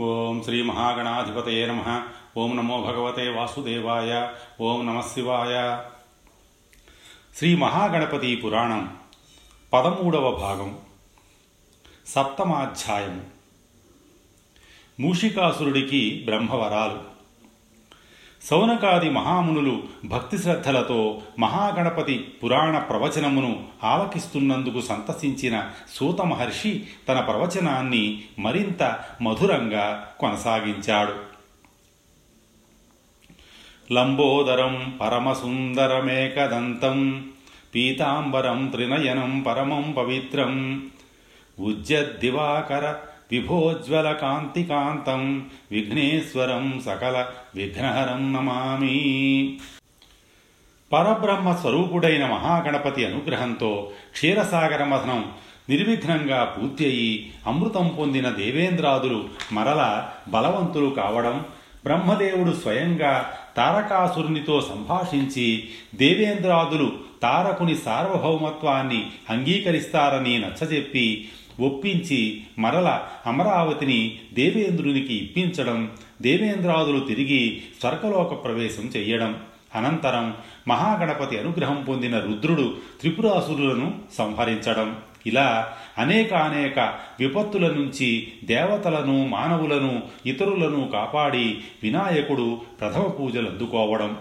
ఓం శ్రీ మహాగణాధిపతయే నమ. ఓం నమో భగవతే వాసుదేవాయ. ఓం నమ శివాయ. శ్రీ మహాగణపతి పురాణం పదమూడవ భాగం. సప్తమాధ్యాయం. మూషికాసురుడికి బ్రహ్మవరాలు. సౌనకాది మహామునులు భక్తి శ్రద్ధలతో మహాగణపతి పురాణ ప్రవచనమును ఆలకిస్తున్నందుకు సంతసించిన సూత మహర్షి తన ప్రవచనాన్ని మరింత మధురంగా కొనసాగించాడు. లంబోదరం పరమసుందరమేకదంతం పీతాంబరం త్రినయనం పరమం పవిత్రం ఉజ్జద్దివాకర విభోజ్వల కాంతికాంతం విఘ్నేశ్వరం సకల విఘ్నహరం నమామి. పరబ్రహ్మ స్వరూపుడైన మహాగణపతి అనుగ్రహంతో క్షీరసాగర మథనం నిర్విఘ్నంగా పూర్తి అయి అమృతం పొందిన దేవేంద్రాదులు మరల బలవంతులు కావడం బ్రహ్మదేవుడు స్వయంగా తారకాసురునితో సంభాషించి దేవేంద్రాదులు తారకుని సార్వభౌమత్వాన్ని అంగీకరిస్తారని నచ్చజెప్పి ఒప్పించి మరల అమరావతిని దేవేంద్రునికి ఇప్పించడం దేవేంద్రాదులు తిరిగి స్వర్గలోక ప్రవేశం చెయ్యడం. అనంతరం మహాగణపతి అనుగ్రహం పొందిన రుద్రుడు త్రిపురాసురులను సంహరించడం. ఇలా అనేకానేక విపత్తుల నుంచి దేవతలను మానవులను ఇతరులను కాపాడి వినాయకుడు ప్రథమ పూజలు అందుకోవడం.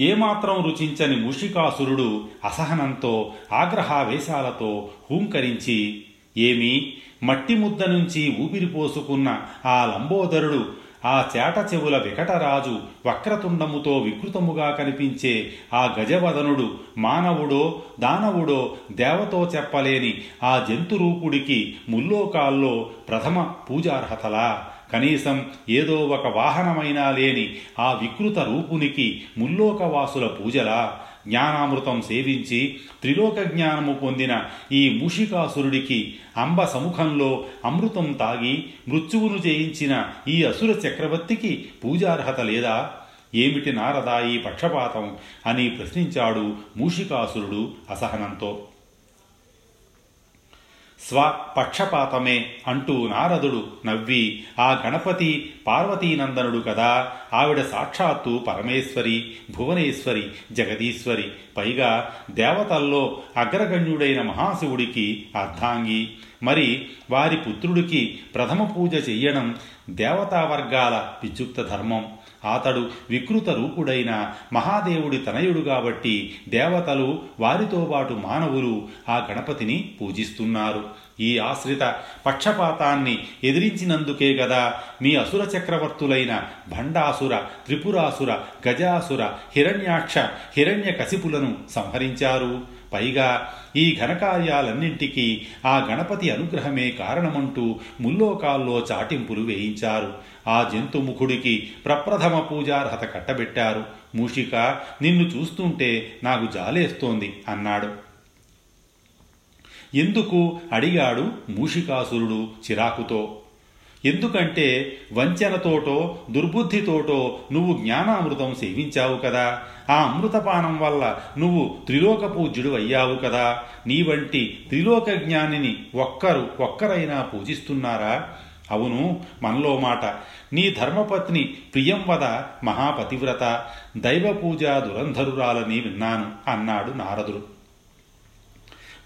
ఏమాత్రం రుచించని మూషికాసురుడు అసహనంతో ఆగ్రహావేశాలతో హూంకరించి ఏమి మట్టి ముద్ద నుంచి ఊపిరి పోసుకున్న ఆ లంబోదరుడు ఆ చేట చెవుల వికటరాజు వక్రతుండముతో వికృతముగా కనిపించే ఆ గజవదనుడు మానవుడో దానవుడో దేవతో చెప్పలేని ఆ జంతురూపుడికి ముల్లోకాల్లో ప్రథమ పూజార్హతలా. కనీసం ఏదో ఒక వాహనమైనా లేని ఆ వికృత రూపునికి ముల్లోకవాసుల పూజలా. జ్ఞానామృతం సేవించి త్రిలోక జ్ఞానము పొందిన ఈ మూషికాసురుడికి అంబ సముఖంలో అమృతం తాగి మృత్యువును జయించిన ఈ అసుర చక్రవర్తికి పూజార్హత లేదా? ఏమిటి నారదా ఈ పక్షపాతం అని ప్రశ్నించాడు మూషికాసురుడు అసహనంతో. స్వపక్షపాతమే అంటూ నారదుడు నవ్వి ఆ గణపతి పార్వతీనందనుడు కదా! ఆవిడ సాక్షాత్తు పరమేశ్వరి భువనేశ్వరి జగదీశ్వరి. పైగా దేవతల్లో అగ్రగణ్యుడైన మహాశివుడికి అర్ధాంగి. మరి వారి పుత్రుడికి ప్రథమ పూజ చెయ్యడం దేవతా వర్గాల విద్యుక్త ధర్మం. అతడు వికృత రూపుడైన మహాదేవుడి తనయుడు కాబట్టి దేవతలు వారితో పాటు మానవులు ఆ గణపతిని పూజిస్తున్నారు. ఈ ఆశ్రిత పక్షపాతాన్ని ఎదిరించినందుకే గదా మీ అసుర చక్రవర్తులైన భండాసుర త్రిపురాసుర గజాసుర హిరణ్యాక్ష హిరణ్య కసిపులను సంహరించారు. పైగా ఈ ఘనకార్యాలన్నింటికీ ఆ గణపతి అనుగ్రహమే కారణమంటూ ముల్లోకాల్లో చాటింపులు వేయించారు. ఆ జంతుముఖుడికి ప్రప్రథమ పూజార్హత కట్టబెట్టారు. మూషిక నిన్ను చూస్తుంటే నాకు జాలేస్తోంది అన్నాడు. ఎందుకు? అడిగాడు మూషికాసురుడు చిరాకుతో. ఎందుకంటే వంచనతోటో దుర్బుద్ధితోటో నువ్వు జ్ఞానామృతం సేవించావు కదా. ఆ అమృతపానం వల్ల నువ్వు త్రిలోక పూజ్యుడు అయ్యావు కదా. నీ వంటి త్రిలోక జ్ఞానిని ఒక్కరు ఒక్కరైనా పూజిస్తున్నారా? అవును మనలో మాట. నీ ధర్మపత్ని ప్రియంవద మహాపతివ్రత. దైవ పూజ దురంధరురాలని విన్నాను అన్నాడు నారదుడు.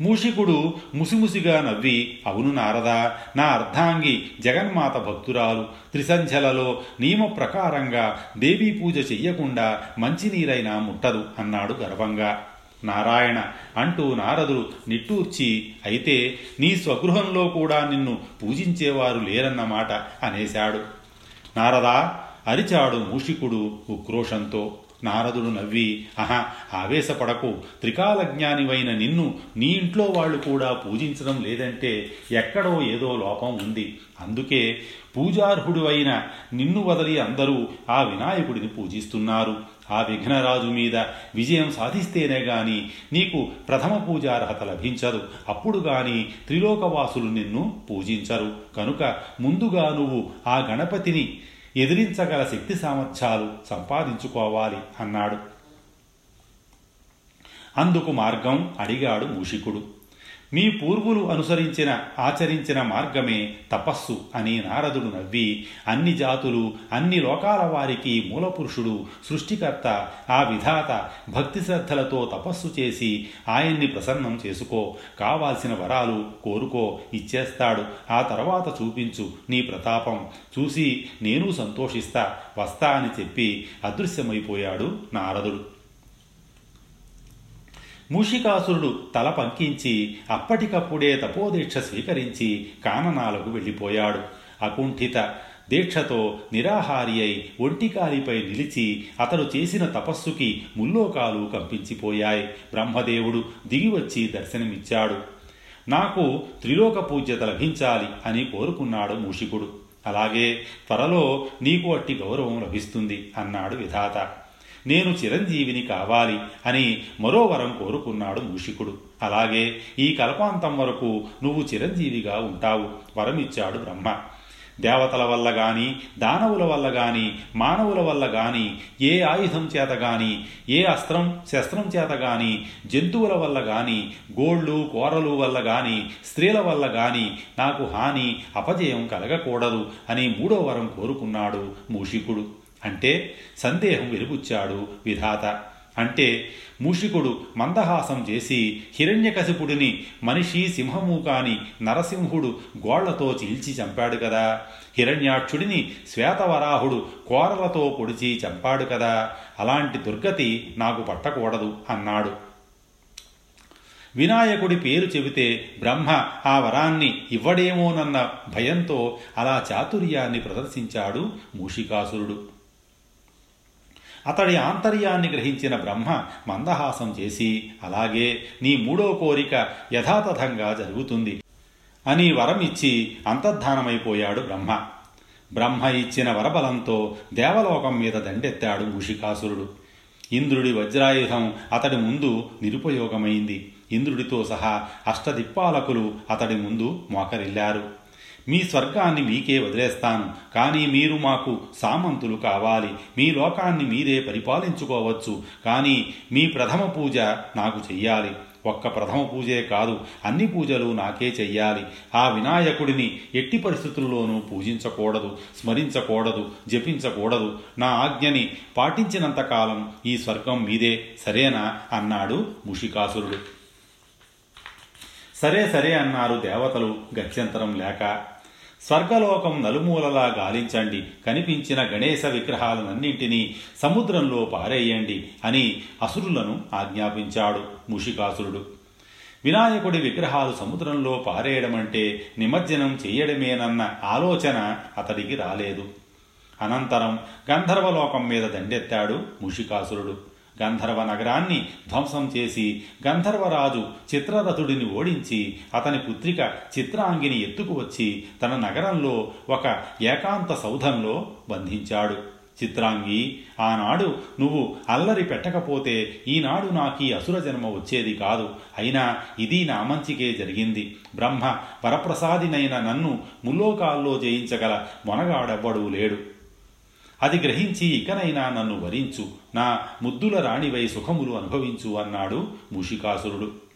మూషికుడు ముసిముసిగా నవ్వి అవును నారదా నా అర్ధాంగి జగన్మాత భక్తురాలు. త్రిసంధ్యలలో నియమ ప్రకారంగా దేవీ పూజ చెయ్యకుండా మంచినీరైనా ముట్టదు అన్నాడు గర్వంగా. నారాయణ అంటూ నారదుడు నిట్టూర్చి అయితే నీ స్వగృహంలో కూడా నిన్ను పూజించేవారు లేరన్నమాట అనేశాడు. నారదా అరిచాడు మూషికుడు ఉక్రోషంతో. నారదుడు నవ్వి ఆహా ఆవేశపడకు. త్రికాలజ్ఞానివైన నిన్ను నీ ఇంట్లో వాళ్ళు కూడా పూజించడం లేదంటే ఎక్కడో ఏదో లోపం ఉంది. అందుకే పూజార్హుడు అయిన నిన్ను వదలి అందరూ ఆ వినాయకుడిని పూజిస్తున్నారు. ఆ విఘ్నరాజు మీద విజయం సాధిస్తేనే గాని నీకు ప్రథమ పూజార్హత లభించదు. అప్పుడు గాని త్రిలోకవాసులు నిన్ను పూజించరు. కనుక ముందుగా నువ్వు ఆ గణపతిని ఎదిరించగల శక్తి సామర్థ్యాలు సంపాదించుకోవాలి అన్నాడు. అందుకు మార్గం అడిగాడు మూషికుడు. మీ పూర్వులు అనుసరించిన ఆచరించిన మార్గమే తపస్సు అని నారదుడు నవ్వి అన్ని జాతులు అన్ని లోకాల వారికి మూలపురుషుడు సృష్టికర్త ఆ విధాత భక్తి శ్రద్ధలతో తపస్సు చేసి ఆయన్ని ప్రసన్నం చేసుకో. కావాల్సిన వరాలు కోరుకో ఇచ్చేస్తాడు. ఆ తర్వాత చూపించు నీ ప్రతాపం. చూసి నేను సంతోషిస్తా వస్తా అని చెప్పి అదృశ్యమైపోయాడు నారదుడు. మూషికాసురుడు తల పంకించి అప్పటికప్పుడే తపోదీక్ష స్వీకరించి కాననాలకు వెళ్ళిపోయాడు. అకుంఠిత దీక్షతో నిరాహారి అయి ఒంటికాలిపై నిలిచి అతడు చేసిన తపస్సుకి ముల్లోకాలు కంపించిపోయాయి. బ్రహ్మదేవుడు దిగివచ్చి దర్శనమిచ్చాడు. నాకు త్రిలోక పూజ్యత లభించాలి అని కోరుకున్నాడు మూషికుడు. అలాగే త్వరలో నీకు అట్టి గౌరవం లభిస్తుంది అన్నాడు విధాత. నేను చిరంజీవిని కావాలి అని మరో వరం కోరుకున్నాడు మూషికుడు. అలాగే ఈ కల్పాంతం వరకు నువ్వు చిరంజీవిగా ఉంటావు వరమిచ్చాడు బ్రహ్మ. దేవతల వల్ల గాని దానవుల వల్ల గాని మానవుల వల్ల గాని ఏ ఆయుధం చేత గాని ఏ అస్త్రం శస్త్రం చేత గాని జంతువుల వల్ల గాని గోళ్ళు కోరలు వల్ల గాని స్త్రీల వల్ల గాని నాకు హాని అపజయం కలగకూడదు అని మూడో వరం కోరుకున్నాడు మూషికుడు. అంటే సందేహం వెలుగుచ్చాడు విధాత. అంటే మూషికుడు మందహాసం చేసి హిరణ్యకశిపుడిని మనిషి సింహము కాని నరసింహుడు గోళ్ళతో చీల్చి చంపాడు కదా. హిరణ్యాక్షుడిని శ్వేతవరాహుడు కోరలతో పొడిచి చంపాడు కదా. అలాంటి దుర్గతి నాకు పట్టకూడదు అన్నాడు. వినాయకుడి పేరు చెబితే బ్రహ్మ ఆ వరాన్ని ఇవ్వడేమోనన్న భయంతో అలా చాతుర్యాన్ని ప్రదర్శించాడు మూషికాసురుడు. అతడి ఆంతర్యాన్ని గ్రహించిన బ్రహ్మ మందహాసం చేసి అలాగే నీ మూడో కోరిక యథాతథంగా జరుగుతుంది అని వరం ఇచ్చి అంతర్ధానమైపోయాడు బ్రహ్మ. బ్రహ్మ ఇచ్చిన వరబలంతో దేవలోకం మీద దండెత్తాడు మూషికాసురుడు ఇంద్రుడి వజ్రాయుధం అతడి ముందు నిరుపయోగమైంది. ఇంద్రుడితో సహా అష్టదిప్పాలకులు అతడి ముందు మోకరిల్లారు. మీ స్వర్గాన్ని మీకే వదిలేస్తాను. కానీ మీరు మాకు సామంతులు కావాలి. మీ లోకాన్ని మీరే పరిపాలించుకోవచ్చు. కానీ మీ ప్రథమ పూజ నాకు చెయ్యాలి. ఒక్క ప్రథమ పూజే కాదు అన్ని పూజలు నాకే చెయ్యాలి. ఆ వినాయకుడిని ఎట్టి పరిస్థితుల్లోనూ పూజించకూడదు స్మరించకూడదు జపించకూడదు. నా ఆజ్ఞని పాటించినంతకాలం ఈ స్వర్గం మీదే సరేనా? అన్నాడు ముషికాసురుడు. సరే సరే అన్నారు దేవతలు గత్యంతరం లేక. స్వర్గలోకం నలుమూలలా గాలించండి కనిపించిన గణేశ విగ్రహాలనన్నింటినీ సముద్రంలో పారేయండి అని అసురులను ఆజ్ఞాపించాడు ముషికాసురుడు. వినాయకుడి విగ్రహాలు సముద్రంలో పారేయడమంటే నిమజ్జనం చేయడమేనన్న ఆలోచన అతడికి రాలేదు. అనంతరం గంధర్వలోకం మీద దండెత్తాడు ముషికాసురుడు. గంధర్వ నగరాన్ని ధ్వంసం చేసి గంధర్వరాజు చిత్రరథుడిని ఓడించి అతని పుత్రిక చిత్రాంగిని ఎత్తుకువచ్చి తన నగరంలో ఒక ఏకాంత సౌధంలో బంధించాడు. చిత్రాంగి ఆనాడు నువ్వు అల్లరి పెట్టకపోతే ఈనాడు నాకీ అసుర జన్మ వచ్చేది కాదు. అయినా ఇది నా మంచికే జరిగింది. బ్రహ్మ వరప్రసాదినైన నన్ను ముల్లోకాల్లో జయించగల మొనగాడెవ్వడూ లేడు. అది గ్రహించి ఇకనైనా నన్ను వరించు. నా ముద్దుల రాణివై సుఖములు అనుభవించు అన్నాడు ముషికాసురుడు.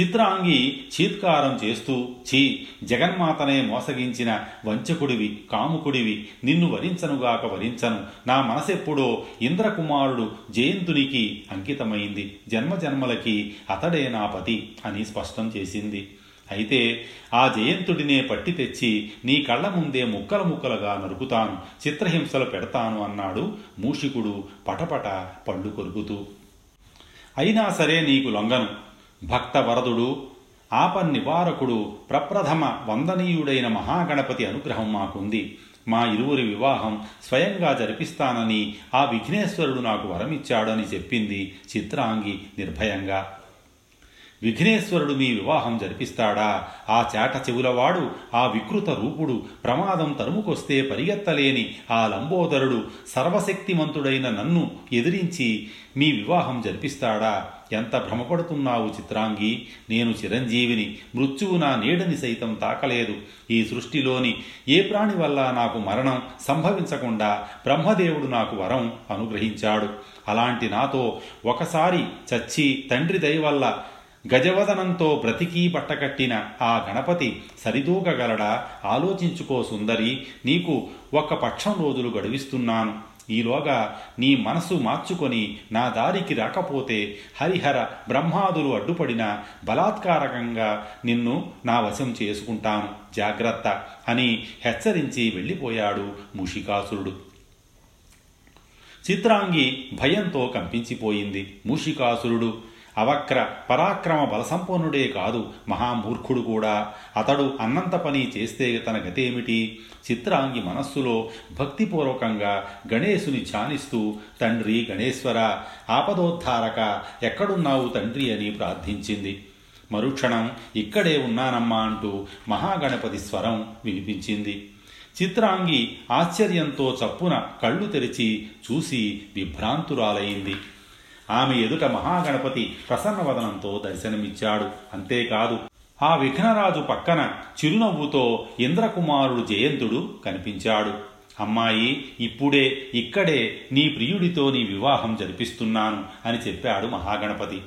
చిత్రాంగి చీత్కారం చేస్తూ ఛీ జగన్మాతనే మోసగించిన వంచకుడివి కాముకుడివి నిన్ను వరించనుగాక వరించను. నా మనసెప్పుడో ఇంద్రకుమారుడు జయంతునికి అంకితమైంది. జన్మజన్మలకి అతడే నా పతి అని స్పష్టం చేసింది. అయితే ఆ జయంతుడినే పట్టి తెచ్చి నీ కళ్ళ ముందే ముక్కల ముక్కలుగా నరుకుతాను చిత్రహింసలు పెడతాను అన్నాడు మూషికుడు పటపట పళ్ళు కొరుకుతూ. అయినా సరే నీకు లొంగను. భక్త వరదుడు ఆపన్నివారకుడు ప్రప్రథమ వందనీయుడైన మహాగణపతి అనుగ్రహం మాకుంది. మా ఇరువురి వివాహం స్వయంగా జరిపిస్తానని ఆ విఘ్నేశ్వరుడు నాకు వరమిచ్చాడని చెప్పింది చిత్రాంగి నిర్భయంగా. విఘ్నేశ్వరుడు మీ వివాహం జరిపిస్తాడా? ఆ చాట చెవులవాడు ఆ వికృత రూపుడు ప్రమాదం తరుముకొస్తే పరిగెత్తలేని ఆ లంబోదరుడు సర్వశక్తిమంతుడైన నన్ను ఎదిరించి మీ వివాహం జరిపిస్తాడా? ఎంత భ్రమపడుతున్నావు చిత్రాంగి? నేను చిరంజీవిని మృత్యువు నా నీడని సైతం తాకలేదు. ఈ సృష్టిలోని ఏ ప్రాణి వల్ల నాకు మరణం సంభవించకుండా బ్రహ్మదేవుడు నాకు వరం అనుగ్రహించాడు. అలాంటి నాతో ఒకసారి చచ్చి తండ్రి దయ వల్ల గజవదనంతో బ్రతికీ పట్టకట్టిన ఆ గణపతి సరిదూకగలడా ఆలోచించుకో సుందరి నీకు ఒక్క పక్షం రోజులు గడువిస్తున్నాను. ఈలోగా నీ మనసు మార్చుకొని నా దారికి రాకపోతే హరిహర బ్రహ్మాదులు అడ్డుపడిన బలాత్కారకంగా నిన్ను నా వశం చేసుకుంటాను. జాగ్రత్త అని హెచ్చరించి వెళ్ళిపోయాడు ముషికాసురుడు. చిత్రాంగి భయంతో కంపించిపోయింది మూషికాసురుడు. అవక్ర పరాక్రమ బలసంపన్నుడే కాదు మహామూర్ఖుడు కూడా. అతడు అన్నంత పని చేస్తే తన గతేమిటి? చిత్రాంగి మనస్సులో భక్తిపూర్వకంగా గణేశుని ధ్యానిస్తూ తండ్రి గణేశ్వర ఆపదోద్ధారక ఎక్కడున్నావు తండ్రి అని ప్రార్థించింది. మరుక్షణం ఇక్కడే ఉన్నానమ్మా అంటూ మహాగణపతి స్వరం వినిపించింది. చిత్రాంగి ఆశ్చర్యంతో చప్పున కళ్ళు తెరిచి చూసి విభ్రాంతురాలైంది. ఆమె ఎదుట మహాగణపతి ప్రసన్నవదనంతో దర్శనమిచ్చాడు. అంతేకాదు ఆ విఘ్నరాజు పక్కన చిరునవ్వుతో ఇంద్రకుమారుడు జయంతుడు కనిపించాడు. అమ్మాయి ఇప్పుడే ఇక్కడే నీ ప్రియుడితో నీ వివాహం జరిపిస్తున్నాను అని చెప్పాడు మహాగణపతి.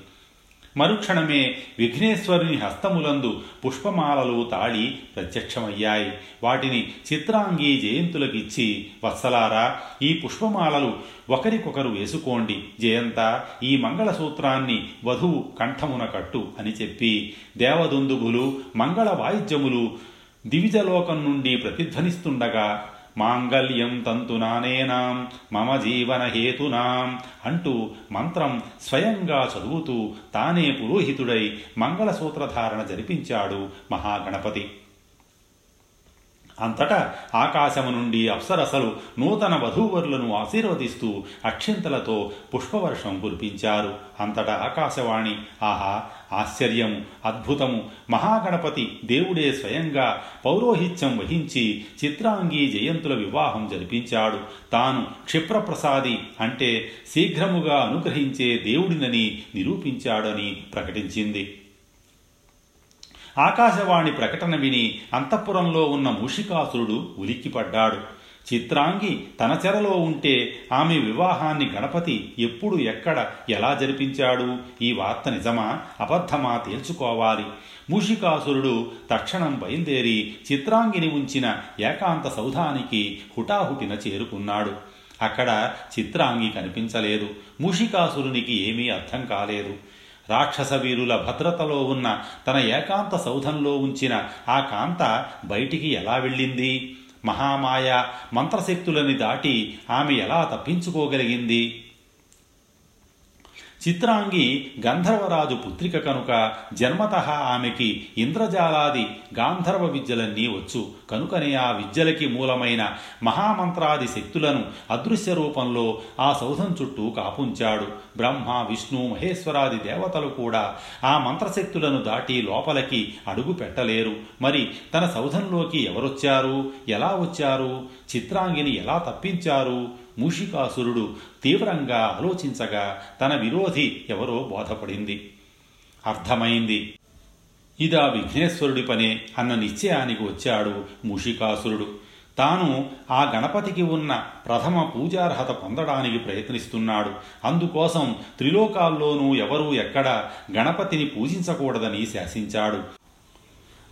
మరుక్షణమే విఘ్నేశ్వరుని హస్తములందు పుష్పమాలలు తాళి ప్రత్యక్షమయ్యాయి. వాటిని చిత్రాంగి జయంతులకిచ్చి వత్సలారా ఈ పుష్పమాలలు ఒకరికొకరు వేసుకోండి. జయంత ఈ మంగళసూత్రాన్ని వధువు కంఠమున కట్టు అని చెప్పి దేవదుందుగులు మంగళ వాయిద్యములు దివిజలోకం నుండి ప్రతిధ్వనిస్తుండగా మాంగళ్యం తంతునానేనాం మమ జీవన హేతునాం అంటూ మంత్రం స్వయంగా చదువుతూ తానే పురోహితుడై మంగళసూత్రధారణ జరిపించాడు మహాగణపతి. అంతటా ఆకాశము నుండి అప్సరసలు నూతన వధూవరులను ఆశీర్వదిస్తూ అక్షింతలతో పుష్పవర్షం కురిపించారు. అంతటా ఆకాశవాణి ఆహా ఆశ్చర్యము అద్భుతము మహాగణపతి దేవుడే స్వయంగా పౌరోహిత్యం వహించి చిత్రాంగి జయంతుల వివాహం జరిపించాడు. తాను క్షిప్రప్రసాది అంటే శీఘ్రముగా అనుగ్రహించే దేవుడినని నిరూపించాడని ప్రకటించింది. ఆకాశవాణి ప్రకటన విని అంతఃపురంలో ఉన్న మూషికాసురుడు ఉలిక్కిపడ్డాడు. చిత్రాంగి తన చెరలో ఉంటే ఆమె వివాహాన్ని గణపతి ఎప్పుడు ఎక్కడ ఎలా జరిపించాడు? ఈ వార్త నిజమా? అబద్ధమా? తేల్చుకోవాలి. మూషికాసురుడు తక్షణం బయలుదేరి చిత్రాంగిని ఉంచిన ఏకాంత సౌధానికి హుటాహుటిన చేరుకున్నాడు. అక్కడ చిత్రాంగి కనిపించలేదు. మూషికాసురునికి ఏమీ అర్థం కాలేదు. రాక్షస వీరుల భద్రతలో ఉన్న తన ఏకాంత సౌధంలో ఉంచిన ఆ కాంత బయటికి ఎలా వెళ్ళింది? మహామాయ మంత్రశక్తులని దాటి ఆమె ఎలా తప్పించుకోగలిగింది? చిత్రాంగి గంధర్వరాజు పుత్రిక కనుక జన్మత ఆమెకి ఇంద్రజాలాది గాంధర్వ విద్యలన్నీ వచ్చు. కనుకనే ఆ విద్యలకి మూలమైన మహామంత్రాది శక్తులను అదృశ్య రూపంలో ఆ సౌధం చుట్టూ కాపుంచాడు. బ్రహ్మ విష్ణు మహేశ్వరాది దేవతలు కూడా ఆ మంత్రశక్తులను దాటి లోపలికి అడుగు పెట్టలేరు. మరి తన సౌధంలోకి ఎవరొచ్చారు? ఎలా వచ్చారు? చిత్రాంగిని ఎలా తప్పించారు? మూషికాసురుడు తీవ్రంగా ఆలోచించగా తన విరోధి ఎవరో బోధపడింది. అర్థమైంది. ఇదా విఘ్నేశ్వరుడి పనే అన్న నిశ్చయానికి వచ్చాడు మూషికాసురుడు. తాను ఆ గణపతికి ఉన్న ప్రథమ పూజార్హత పొందడానికి ప్రయత్నిస్తున్నాడు. అందుకోసం త్రిలోకాల్లోనూ ఎవరూ ఎక్కడ గణపతిని పూజించకూడదని శాసించాడు.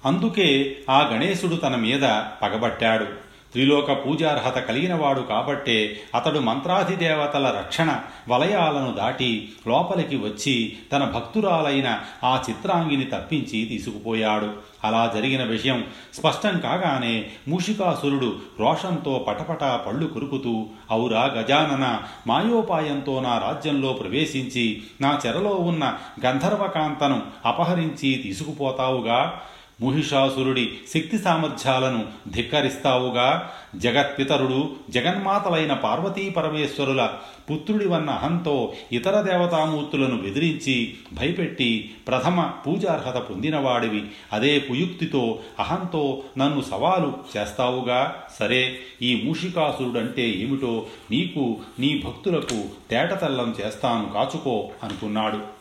అందుకే ఆ గణేశుడు తన మీద పగబట్టాడు. త్రిలోక పూజార్హత కలిగినవాడు కాబట్టే అతడు మంత్రాధిదేవతల రక్షణ వలయాలను దాటి లోపలికి వచ్చి తన భక్తురాలైన ఆ చిత్రాంగిని తప్పించి తీసుకుపోయాడు. అలా జరిగిన విషయం స్పష్టం కాగానే మూషికాసురుడు రోషంతో పటపటా పళ్ళు కురుకుతూ ఔరా గజానన మాయోపాయంతో నా రాజ్యంలో ప్రవేశించి నా చెరలో ఉన్న గంధర్వకాంతను అపహరించి తీసుకుపోతావుగా? ముహిషాసురుడి శక్తి సామర్థ్యాలను ధిక్కరిస్తావుగా. జగత్పితరుడు జగన్మాతలైన పార్వతీ పరమేశ్వరుల పుత్రుడివన్న అహంతో ఇతర దేవతామూర్తులను బెదిరించి భయపెట్టి ప్రథమ పూజార్హత పొందినవాడివి. అదే కుయుక్తితో అహంతో నన్ను సవాలు చేస్తావుగా. సరే ఈ మూషికాసురుడంటే ఏమిటో నీకు నీ భక్తులకు తేటతల్లం చేస్తాను కాచుకో అనుకున్నాడు.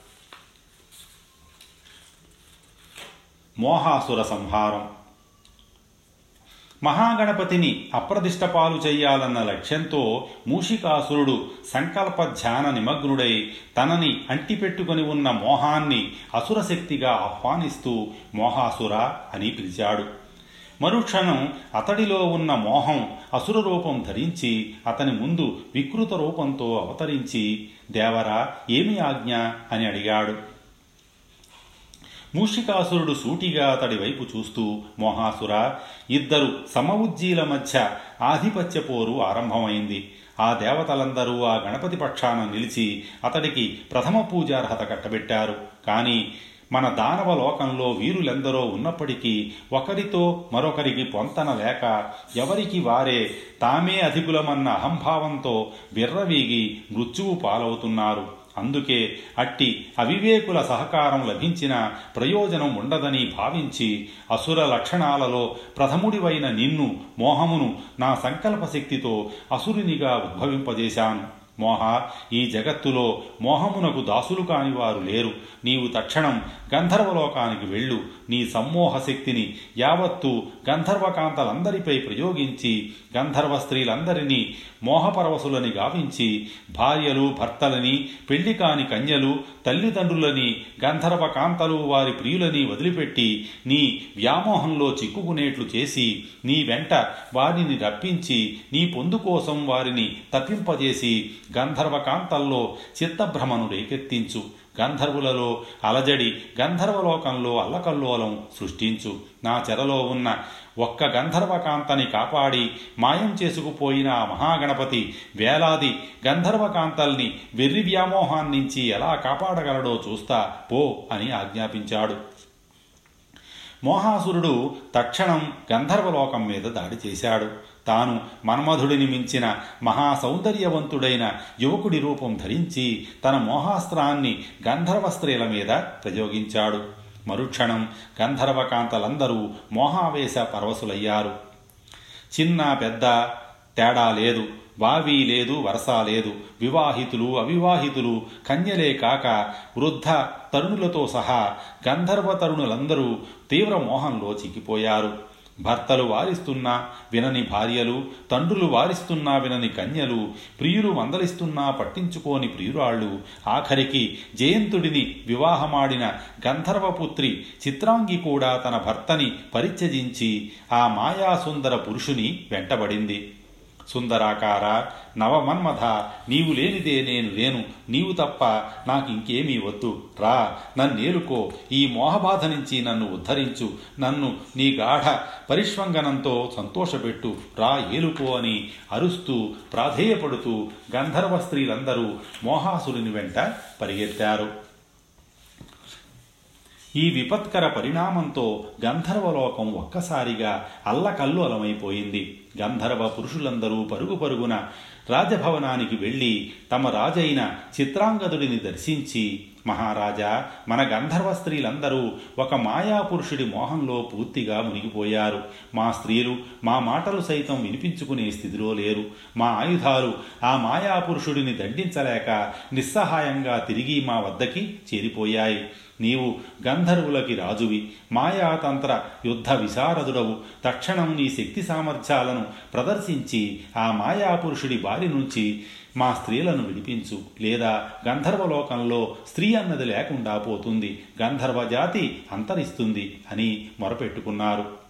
మోహాసుర సంహారం. మహాగణపతిని అప్రదిష్టపాలు చెయ్యాలన్న లక్ష్యంతో మూషికాసురుడు సంకల్ప ధ్యాన నిమగ్నుడై తనని అంటిపెట్టుకుని ఉన్న మోహాన్ని అసురశక్తిగా ఆహ్వానిస్తూ మోహాసుర అని పిలిచాడు. మరుక్షణం అతడిలో ఉన్న మోహం అసుర రూపం ధరించి అతని ముందు వికృత రూపంతో అవతరించి దేవరా ఏమి ఆజ్ఞ? అని అడిగాడు. మూషికాసురుడు సూటిగా అతడి వైపు చూస్తూ మోహాసుర ఇద్దరు సమవుజ్జీల మధ్య ఆధిపత్య పోరు ఆరంభమైంది. ఆ దేవతలందరూ ఆ గణపతి పక్షాన నిలిచి అతడికి ప్రథమ పూజార్హత కట్టబెట్టారు. కానీ మన దానవ లోకంలో వీరులెందరో ఉన్నప్పటికీ ఒకరితో మరొకరికి పొంతన లేక ఎవరికి వారే తామే అధికులమన్న అహంభావంతో విర్రవీగి మృత్యువు పాలవుతున్నారు. అందుకే అట్టి అవివేకుల సహకారం లభించిన ప్రయోజనం ఉండదని భావించి అసుర లక్షణాలలో ప్రథముడివైన నిన్ను మోహమును నా సంకల్ప శక్తితో అసురునిగా ఉద్భవింపజేశాను. మోహ ఈ జగత్తులో మోహమునకు దాసులు కాని వారు లేరు. నీవు తక్షణం గంధర్వలోకానికి వెళ్ళు. నీ సమ్మోహ శక్తిని యావత్తు గంధర్వకాంతలందరిపై ప్రయోగించి గంధర్వ స్త్రీలందరినీ మోహపరవశులని గావించి భార్యలు భర్తలని పెళ్ళి కాని కన్యలు తల్లిదండ్రులని గంధర్వకాంతలు వారి ప్రియులని వదిలిపెట్టి నీ వ్యామోహంలో చిక్కుకునేట్లు చేసి నీ వెంట వారిని రప్పించి నీ పొందు కోసం వారిని తప్పింపజేసి గంధర్వకాంతల్లో చిత్తభ్రమను రేకెత్తించు. గంధర్వులలో అలజడి గంధర్వలోకంలో అల్లకల్లోలం సృష్టించు. నా చెరలో ఉన్న ఒక్క గంధర్వకాంతని కాపాడి మాయం చేసుకుపోయిన ఆ మహాగణపతి వేలాది గంధర్వకాంతల్ని వెర్రి వ్యామోహాన్నించి ఎలా కాపాడగలడో చూస్తా పో అని ఆజ్ఞాపించాడు. మోహాసురుడు తక్షణం గంధర్వలోకం మీద దాడి చేశాడు. తాను మన్మధుడిని మించిన మహాసౌందర్యవంతుడైన యువకుడి రూపం ధరించి తన మోహాస్త్రాన్ని గంధర్వ స్త్రీల మీద ప్రయోగించాడు. మరుక్షణం గంధర్వకాంతలందరూ మోహావేశ పరవశులయ్యారు. చిన్న పెద్ద తేడా లేదు వావి లేదు వరస లేదు వివాహితులు అవివాహితులు కన్యలే కాక వృద్ధ తరుణులతో సహా గంధర్వ తరుణులందరూ తీవ్ర మోహంలో చిక్కిపోయారు. భర్తలు వారిస్తున్నా వినని భార్యలు తండ్రులు వారిస్తున్నా వినని కన్యలు ప్రియులు మందలిస్తున్నా పట్టించుకోని ప్రియురాళ్ళు ఆఖరికి జయంతుడిని వివాహమాడిన గంధర్వపుత్రి చిత్రాంగి కూడా తన భర్తని పరిత్యజించి ఆ మాయాసుందర పురుషుని వెంటబడింది. సుందరాకార నవమన్మథ నీవు లేనిదే నేను లేను నీవు తప్ప నాకు ఇంకేమీ వద్దు. రా నన్నేలుకో ఈ మోహబాధ నుంచి నన్ను ఉద్ధరించు నన్ను నీ గాఢ పరిష్వంగనంతో సంతోషపెట్టు. రా ఏలుకో అని అరుస్తూ ప్రాధేయపడుతూ గంధర్వ స్త్రీలందరూ మోహాసురుని వెంట పరిగెత్తారు. ఈ విపత్కర పరిణామంతో గంధర్వలోకం ఒక్కసారిగా అల్లకల్లు అలమైపోయింది గంధర్వ పురుషులందరూ పరుగు పరుగున రాజభవనానికి వెళ్ళి తమ రాజైన చిత్రాంగదుడిని దర్శించి మహారాజా మన గంధర్వ స్త్రీలందరూ ఒక మాయాపురుషుడి మోహంలో పూర్తిగా మునిగిపోయారు. మా స్త్రీలు మా మాటలు సైతం వినిపించుకునే స్థితిలో లేరు. మా ఆయుధాలు ఆ మాయాపురుషుడిని దండించలేక నిస్సహాయంగా తిరిగి మా వద్దకి చేరిపోయాయి. నీవు గంధర్వులకి రాజువి. మాయాతంత్ర యుద్ధ విశారదుడవు. తక్షణం నీ శక్తి సామర్థ్యాలను ప్రదర్శించి ఆ మాయాపురుషుడి బారి నుంచి మా స్త్రీలను విడిపించు. లేదా గంధర్వలోకంలో స్త్రీ అన్నది లేకుండా పోతుంది. గంధర్వ జాతి అంతరిస్తుంది అని మొరపెట్టుకున్నారు.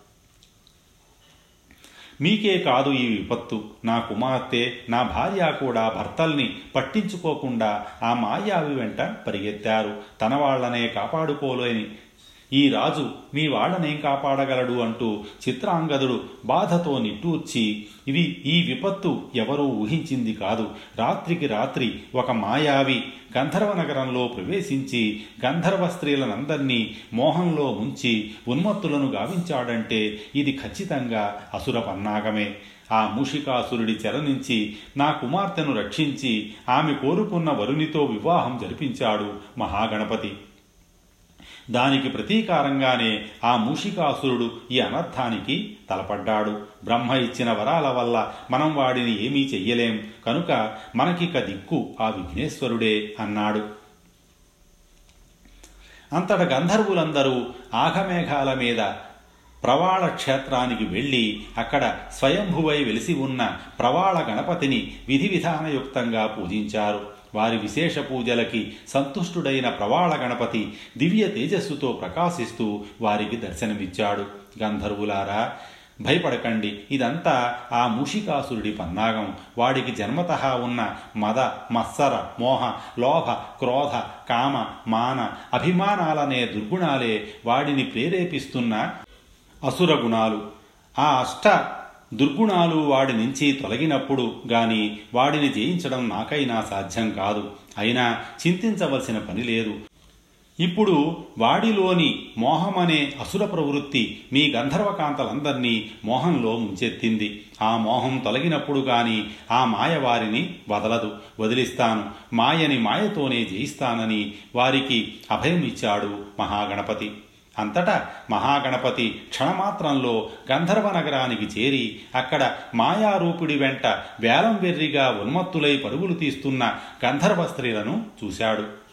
మీకే కాదు ఈ విపత్తు. నా కుమార్తె నా భార్య కూడా భర్తల్ని పట్టించుకోకుండా ఆ మాయావి వెంట పరిగెత్తారు. తన వాళ్ళనే కాపాడుకోలేని ఈ రాజు మీ వాళ్ళనేం కాపాడగలడు అంటూ చిత్రాంగదుడు బాధతో నిట్టూర్చి ఇవి ఈ విపత్తు ఎవరూ ఊహించింది కాదు. రాత్రికి రాత్రి ఒక మాయావి గంధర్వ నగరంలో ప్రవేశించి గంధర్వ స్త్రీలనందర్నీ మోహంలో ముంచి ఉన్మత్తులను గావించాడంటే ఇది ఖచ్చితంగా అసుర పన్నాగమే. ఆ మూషికాసురుడి చెర నుంచి నా కుమార్తెను రక్షించి ఆమె కోరుకున్న వరునితో వివాహం జరిపించాడు మహాగణపతి. దానికి ప్రతీకారంగానే ఆ మూషికాసురుడు ఈ అనర్థానికి తలపడ్డాడు. బ్రహ్మ ఇచ్చిన వరాల వల్ల మనం వాడిని ఏమీ చెయ్యలేం. కనుక మనకిక దిక్కు ఆ విఘ్నేశ్వరుడే అన్నాడు. అంతట గంధర్వులందరూ ఆఘమేఘాల మీద ప్రవాళ క్షేత్రానికి వెళ్ళి అక్కడ స్వయంభువై వెలిసి ఉన్న ప్రవాళ గణపతిని విధి విధానయుక్తంగా పూజించారు. వారి విశేష పూజలకి సంతుష్టుడైన ప్రవాళ గణపతి దివ్య తేజస్సుతో ప్రకాశిస్తూ వారికి దర్శనమిచ్చాడు. గంధర్వులారా భయపడకండి. ఇదంతా ఆ మూషికాసురుడి పన్నాగం. వాడికి జన్మత ఉన్న మద మత్సర మోహ లోభ క్రోధ కామ మాన అభిమానాలనే దుర్గుణాలే వాడిని ప్రేరేపిస్తున్న అసుర గుణాలు. ఆ అష్ట దుర్గుణాలు వాడి నుంచి తొలగినప్పుడు గాని వాడిని జయించడం నాకైనా సాధ్యం కాదు. అయినా చింతించవలసిన పని లేదు. ఇప్పుడు వాడిలోని మోహమనే అసుర ప్రవృత్తి మీ గంధర్వకాంతలందర్నీ మోహంలో ముంచెత్తింది. ఆ మోహం తొలగినప్పుడు గాని ఆ మాయ వారిని వదలదు. వదిలిస్తాను. మాయని మాయతోనే జయిస్తానని వారికి అభయం ఇచ్చాడు మహాగణపతి. అంతటా మహాగణపతి క్షణమాత్రంలో గంధర్వ నగరానికి చేరి అక్కడ మాయారూపుడి వెంట వేలం వెర్రిగా ఉన్మత్తులై పరుగులు తీస్తున్న గంధర్వ స్త్రీలను చూశాడు.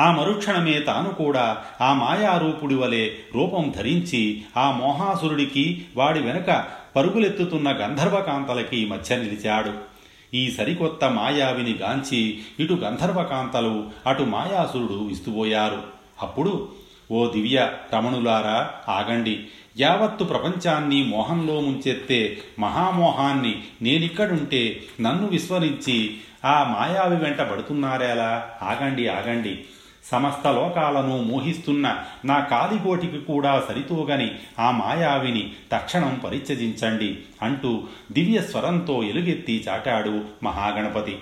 ఆ మరుక్షణమే తాను కూడా ఆ మాయారూపుడి వలె రూపం ధరించి ఆ మోహాసురుడికి వాడి వెనుక పరుగులెత్తుతున్న గంధర్వకాంతలకి మధ్య నిలిచాడు. ఈ సరికొత్త మాయావిని గాంచి ఇటు గంధర్వకాంతలు అటు మాయాసురుడు విస్తుపోయారు. అప్పుడు ఓ దివ్య రమణులారా ఆగండి. యావత్తు ప్రపంచాన్ని మోహంలో ముంచెత్తే మహామోహాన్ని నేనిక్కడుంటే నన్ను విస్మరించి ఆ మాయావి వెంట పడుతున్నారేలా ఆగండి ఆగండి. సమస్త లోకాలను మోహిస్తున్న నా కాలిగోటికి కూడా సరితూగని ఆ మాయావిని తక్షణం పరిత్యజించండి అంటూ దివ్య స్వరంతో ఎలుగెత్తి చాటాడు మహాగణపతి.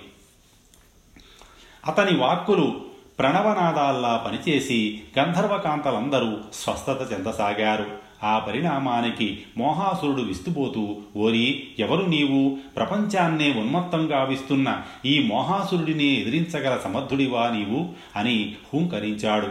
అతని వాక్కులు ప్రణవనాదాల్లా పనిచేసి గంధర్వకాంతలందరూ స్వస్థత చెందసాగారు. ఆ పరిణామానికి మోహాసురుడు విస్తుపోతూ ఓరి ఎవరు నీవు? ప్రపంచాన్నే ఉన్మత్తం గావిస్తున్న ఈ మోహాసురుడిని ఎదిరించగల సమర్థుడివా నీవు? అని హూంకరించాడు.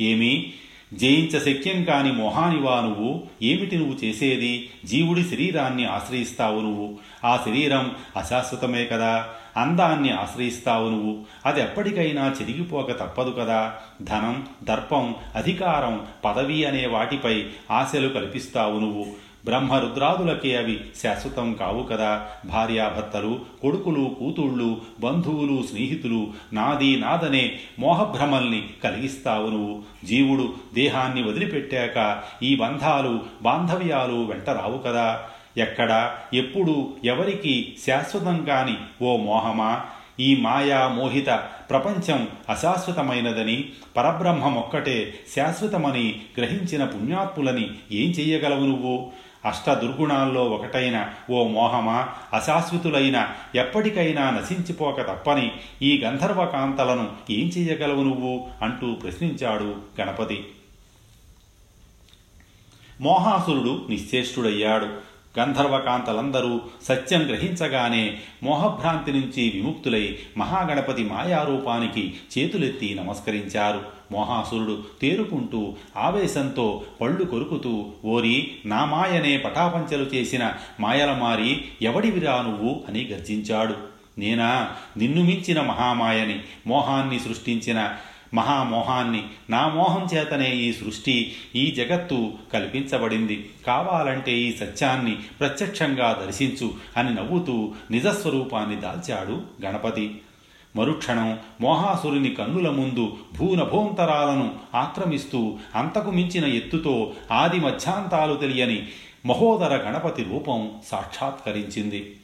ఏమి? జయించ శక్యం కాని మోహానివా నువ్వు? ఏమిటి నువ్వు చేసేది? జీవుడి శరీరాన్ని ఆశ్రయిస్తావు నువ్వు. ఆ శరీరం అశాశ్వతమే కదా. అందాన్ని ఆశ్రయిస్తావు నువ్వు. అది ఎప్పటికైనా చెరిగిపోక తప్పదు కదా. ధనం దర్పం అధికారం పదవి అనే వాటిపై ఆశలు కల్పిస్తావు నువ్వు. బ్రహ్మరుద్రాదులకే అవి శాశ్వతం కావు కదా. భార్యాభర్తలు కొడుకులు కూతుళ్ళు బంధువులు స్నేహితులు నాది నాదనే మోహభ్రమల్ని కలిగిస్తావు నువ్వు. జీవుడు దేహాన్ని వదిలిపెట్టాక ఈ బంధాలు బాంధవ్యాలు వెంట రావు కదా. ఎక్కడ ఎప్పుడు ఎవరికి శాశ్వతం కాని ఓ మోహమా? ఈ మాయా మోహిత ప్రపంచం అశాశ్వతమైనదని పరబ్రహ్మమొక్కటే శాశ్వతమని గ్రహించిన పుణ్యాత్ములని ఏం చెయ్యగలవు నువ్వు? అష్ట దుర్గుణాల్లో ఒకటైన ఓ మోహమా? అశాశ్వతులైన ఎప్పటికైనా నశించిపోక తప్పని ఈ గంధర్వకాంతలను ఏం చెయ్యగలవు నువ్వు? అంటూ ప్రశ్నించాడు గణపతి. మోహాసురుడు నిశ్చేష్టుడయ్యాడు. గంధర్వకాంతలందరూ సత్యం గ్రహించగానే మోహభ్రాంతి నుంచి విముక్తులై మహాగణపతి మాయారూపానికి చేతులెత్తి నమస్కరించారు. మోహాసురుడు తేరుకుంటూ ఆవేశంతో పళ్ళు కొరుకుతూ ఓరి నా మాయనే పటాపంచలు చేసిన మాయలమారి ఎవడివిరా నువ్వు? అని గర్జించాడు. నేనా? నిన్ను మించిన మహామాయని మోహాన్ని సృష్టించిన మహామోహాన్ని. నా మోహం చేతనే ఈ సృష్టి ఈ జగత్తు కల్పించబడింది. కావాలంటే ఈ సత్యాన్ని ప్రత్యక్షంగా దర్శించు అని నవ్వుతూ నిజస్వరూపాన్ని దాల్చాడు గణపతి. మరుక్షణం మోహాసురుని కన్నుల ముందు భూనభోంతరాలను ఆక్రమిస్తూ అంతకు మించిన ఎత్తుతో ఆది మధ్యాంతాలు తెలియని మహోదర గణపతి రూపం సాక్షాత్కరించింది.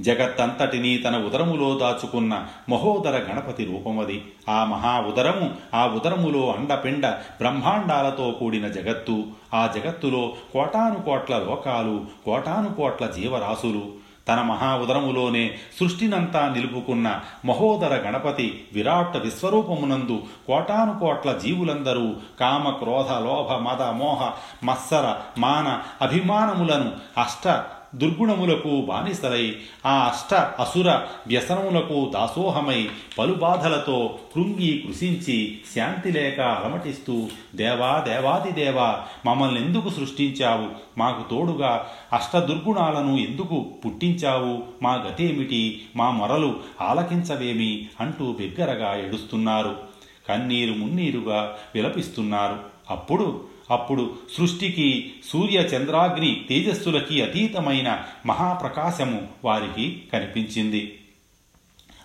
జగత్తంతటినీ తన ఉదరములో దాచుకున్న మహోదర గణపతి రూపమది. ఆ మహా ఉదరము ఆ ఉదరములో అండపిండ బ్రహ్మాండాలతో కూడిన జగత్తు. ఆ జగత్తులో కోటాను కోట్ల లోకాలు కోటాను కోట్ల జీవరాశులు. తన మహా ఉదరములోనే సృష్టినంతా నిలుపుకున్న మహోదర గణపతి విరాట్ విశ్వరూపమునందు కోటాను కోట్ల జీవులందరూ కామ క్రోధ లోభ మద మోహ మత్సర మాన అభిమానములను అష్ట దుర్గుణములకు బానిసలై ఆ అష్ట అసుర వ్యసనములకు దాసోహమై పలు బాధలతో కృంగి కృషించి శాంతి లేక అలమటిస్తూ దేవా దేవాది దేవా మమ్మల్ని ఎందుకు సృష్టించావు? మాకు తోడుగా అష్ట దుర్గుణాలను ఎందుకు పుట్టించావు? మా గతేమిటి? మా మొరలు ఆలకించవేమి? అంటూ బిగ్గరగా ఏడుస్తున్నారు. కన్నీరు మున్నీరుగా విలపిస్తున్నారు. అప్పుడు అప్పుడు సృష్టికి సూర్య చంద్రాగ్ని తేజస్సులకి అతీతమైన మహాప్రకాశము వారికి కనిపించింది.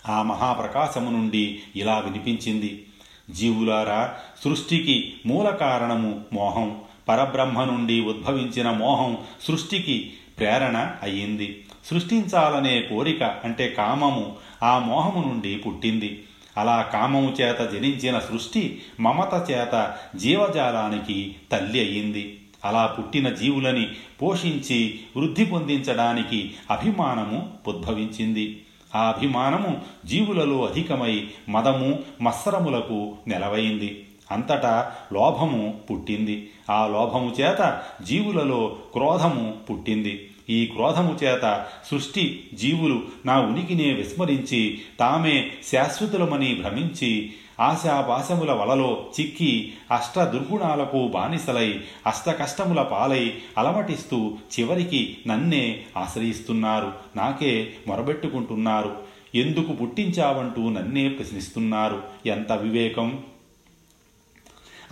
ఆ మహాప్రకాశము నుండి ఇలా వినిపించింది. జీవులారా సృష్టికి మూల కారణము మోహం. పరబ్రహ్మ నుండి ఉద్భవించిన మోహం సృష్టికి ప్రేరణ అయ్యింది. సృష్టించాలనే కోరిక అంటే కామము ఆ మోహము నుండి పుట్టింది. అలా కామము చేత జనించిన సృష్టి మమత చేత జీవజాలానికి తల్లి అయ్యింది. అలా పుట్టిన జీవులని పోషించి వృద్ధి పొందించడానికి అభిమానము ఉద్భవించింది. ఆ అభిమానము జీవులలో అధికమై మదము మత్సరములకు నెలవైంది. అంతటా లోభము పుట్టింది. ఆ లోభము చేత జీవులలో క్రోధము పుట్టింది. ఈ క్రోధము చేత సృష్టి జీవులు నా ఉనికినే విస్మరించి తామే శాశ్వతులమని భ్రమించి ఆశాపాశముల వలలో చిక్కి అష్ట దుర్గుణాలకు బానిసలై అష్ట కష్టముల పాలై అలమటిస్తూ చివరికి నన్నే ఆశ్రయిస్తున్నారు. నాకే మొరబెట్టుకుంటున్నారు. ఎందుకు పుట్టించావంటూ నన్నే ప్రశ్నిస్తున్నారు. ఎంత వివేకం!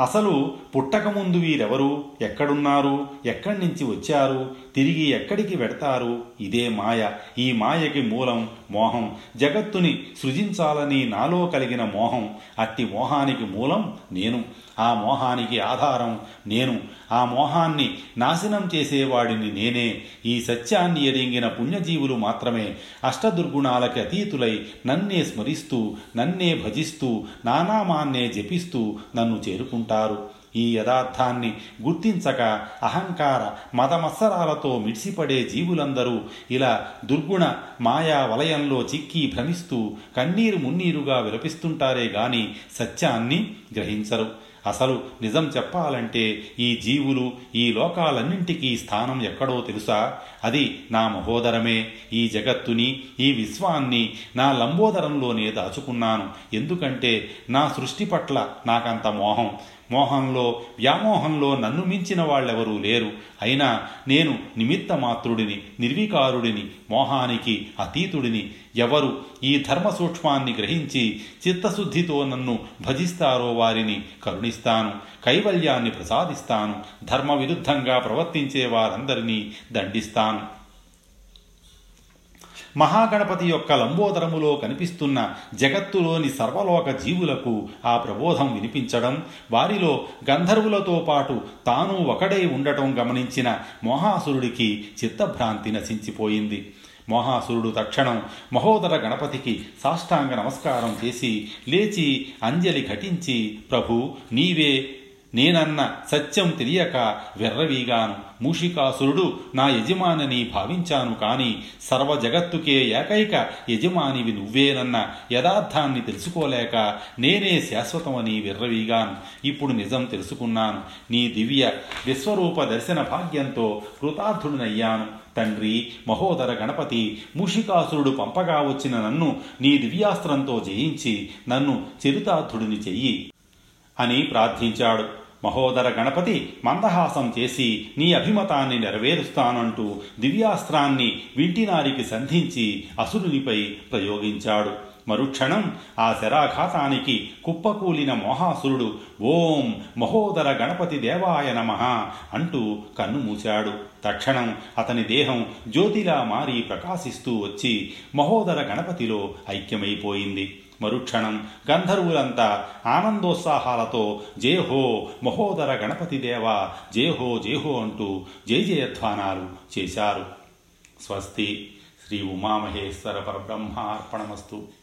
అసలు పుట్టకముందు వీరెవరు? ఎక్కడున్నారు? ఎక్కడి నుంచి వచ్చారు? తిరిగి ఎక్కడికి వెడతారు? ఇదే మాయ. ఈ మాయకి మూలం మోహం. జగత్తుని సృజించాలని నాలో కలిగిన మోహం. అట్టి మోహానికి మూలం నేను. ఆ మోహానికి ఆధారం నేను. ఆ మోహాన్ని నాశనం చేసేవాడిని నేనే. ఈ సత్యాన్ని ఎరింగిన పుణ్యజీవులు మాత్రమే. అష్టదుర్గుణాలకి అతీతులై నన్నే స్మరిస్తూ నన్నే భజిస్తూ నానామాన్నే జపిస్తూ నన్ను చేరుకుంటారు. ఈ యథార్థాన్ని గుర్తించక అహంకార మతమత్సరాలతో మిడిసిపడే జీవులందరూ ఇలా దుర్గుణ మాయా వలయంలో చిక్కి భ్రమిస్తూ కన్నీరు మున్నీరుగా విలపిస్తుంటారే గాని సత్యాన్ని గ్రహించరు. అసలు నిజం చెప్పాలంటే ఈ జీవులు ఈ లోకాలన్నింటికీ స్థానం ఎక్కడో తెలుసా? అది నా మహోదరమే ఈ జగత్తుని ఈ విశ్వాన్ని నా లంబోదరంలోనే దాచుకున్నాను. ఎందుకంటే నా సృష్టి పట్ల నాకంత మోహం. మోహంలో వ్యామోహంలో నన్ను మించిన వాళ్ళెవరూ లేరు. అయినా నేను నిమిత్త మాత్రుడిని నిర్వికారుడిని మోహానికి అతీతుడిని. ఎవరు ఈ ధర్మ సూక్ష్మాన్ని గ్రహించి చిత్తశుద్ధితో నన్ను భజిస్తారో వారిని కరుణిస్తాను. కైవల్యాన్ని ప్రసాదిస్తాను. ధర్మ విరుద్ధంగా ప్రవర్తించే వారందరినీ దండిస్తాను. మహాగణపతి యొక్క లంబోదరములో కనిపిస్తున్న జగత్తులోని సర్వలోక జీవులకు ఆ ప్రబోధం వినిపించడం వారిలో గంధర్వులతో పాటు తాను ఒకడై ఉండటం గమనించిన మోహాసురుడికి చిత్తభ్రాంతి నశించిపోయింది. మోహాసురుడు తక్షణం మహోదర గణపతికి సాష్టాంగ నమస్కారం చేసి లేచి అంజలి ఘటించి ప్రభు నీవే నేనన్న సత్యం తెలియక వెర్రవీగాను. మూషికాసురుడు నా యజమానిని భావించాను కాని సర్వ జగత్తుకే ఏకైక యజమానివి నువ్వేనన్న యథార్థాన్ని తెలుసుకోలేక నేనే శాశ్వతమని వెర్రవీగాను. ఇప్పుడు నిజం తెలుసుకున్నాను. నీ దివ్య విశ్వరూప దర్శన భాగ్యంతో కృతార్థుడినయ్యాను. తండ్రి మహోదర గణపతి మూషికాసురుడు పంపగా వచ్చిన నన్ను నీ దివ్యాస్త్రంతో జయించి నన్ను చరితార్థుడిని చెయ్యి. అని ప్రార్థించాడు. మహోదర గణపతి మందహాసం చేసి నీ అభిమతాన్ని నెరవేరుస్తానంటూ దివ్యాస్త్రాన్ని వింటినారికి సంధించి అసురునిపై ప్రయోగించాడు. మరుక్షణం ఆ శరాఘాతానికి కుప్పకూలిన మోహాసురుడు ఓం మహోదర గణపతి దేవాయ నమ అంటూ కన్నుమూశాడు తక్షణం అతని దేహం జ్యోతిలా మారి ప్రకాశిస్తూ వచ్చి మహోదర గణపతిలో ఐక్యమైపోయింది. మరుక్షణం గంధర్వులంతా ఆనందోత్సాహాలతో జేహో మహోదర గణపతి దేవ జేహో జేహో అంటూ జయ జయధ్వానాలు చేశారు. స్వస్తి శ్రీ ఉమామహేశ్వర పరబ్రహ్మార్పణమస్తు.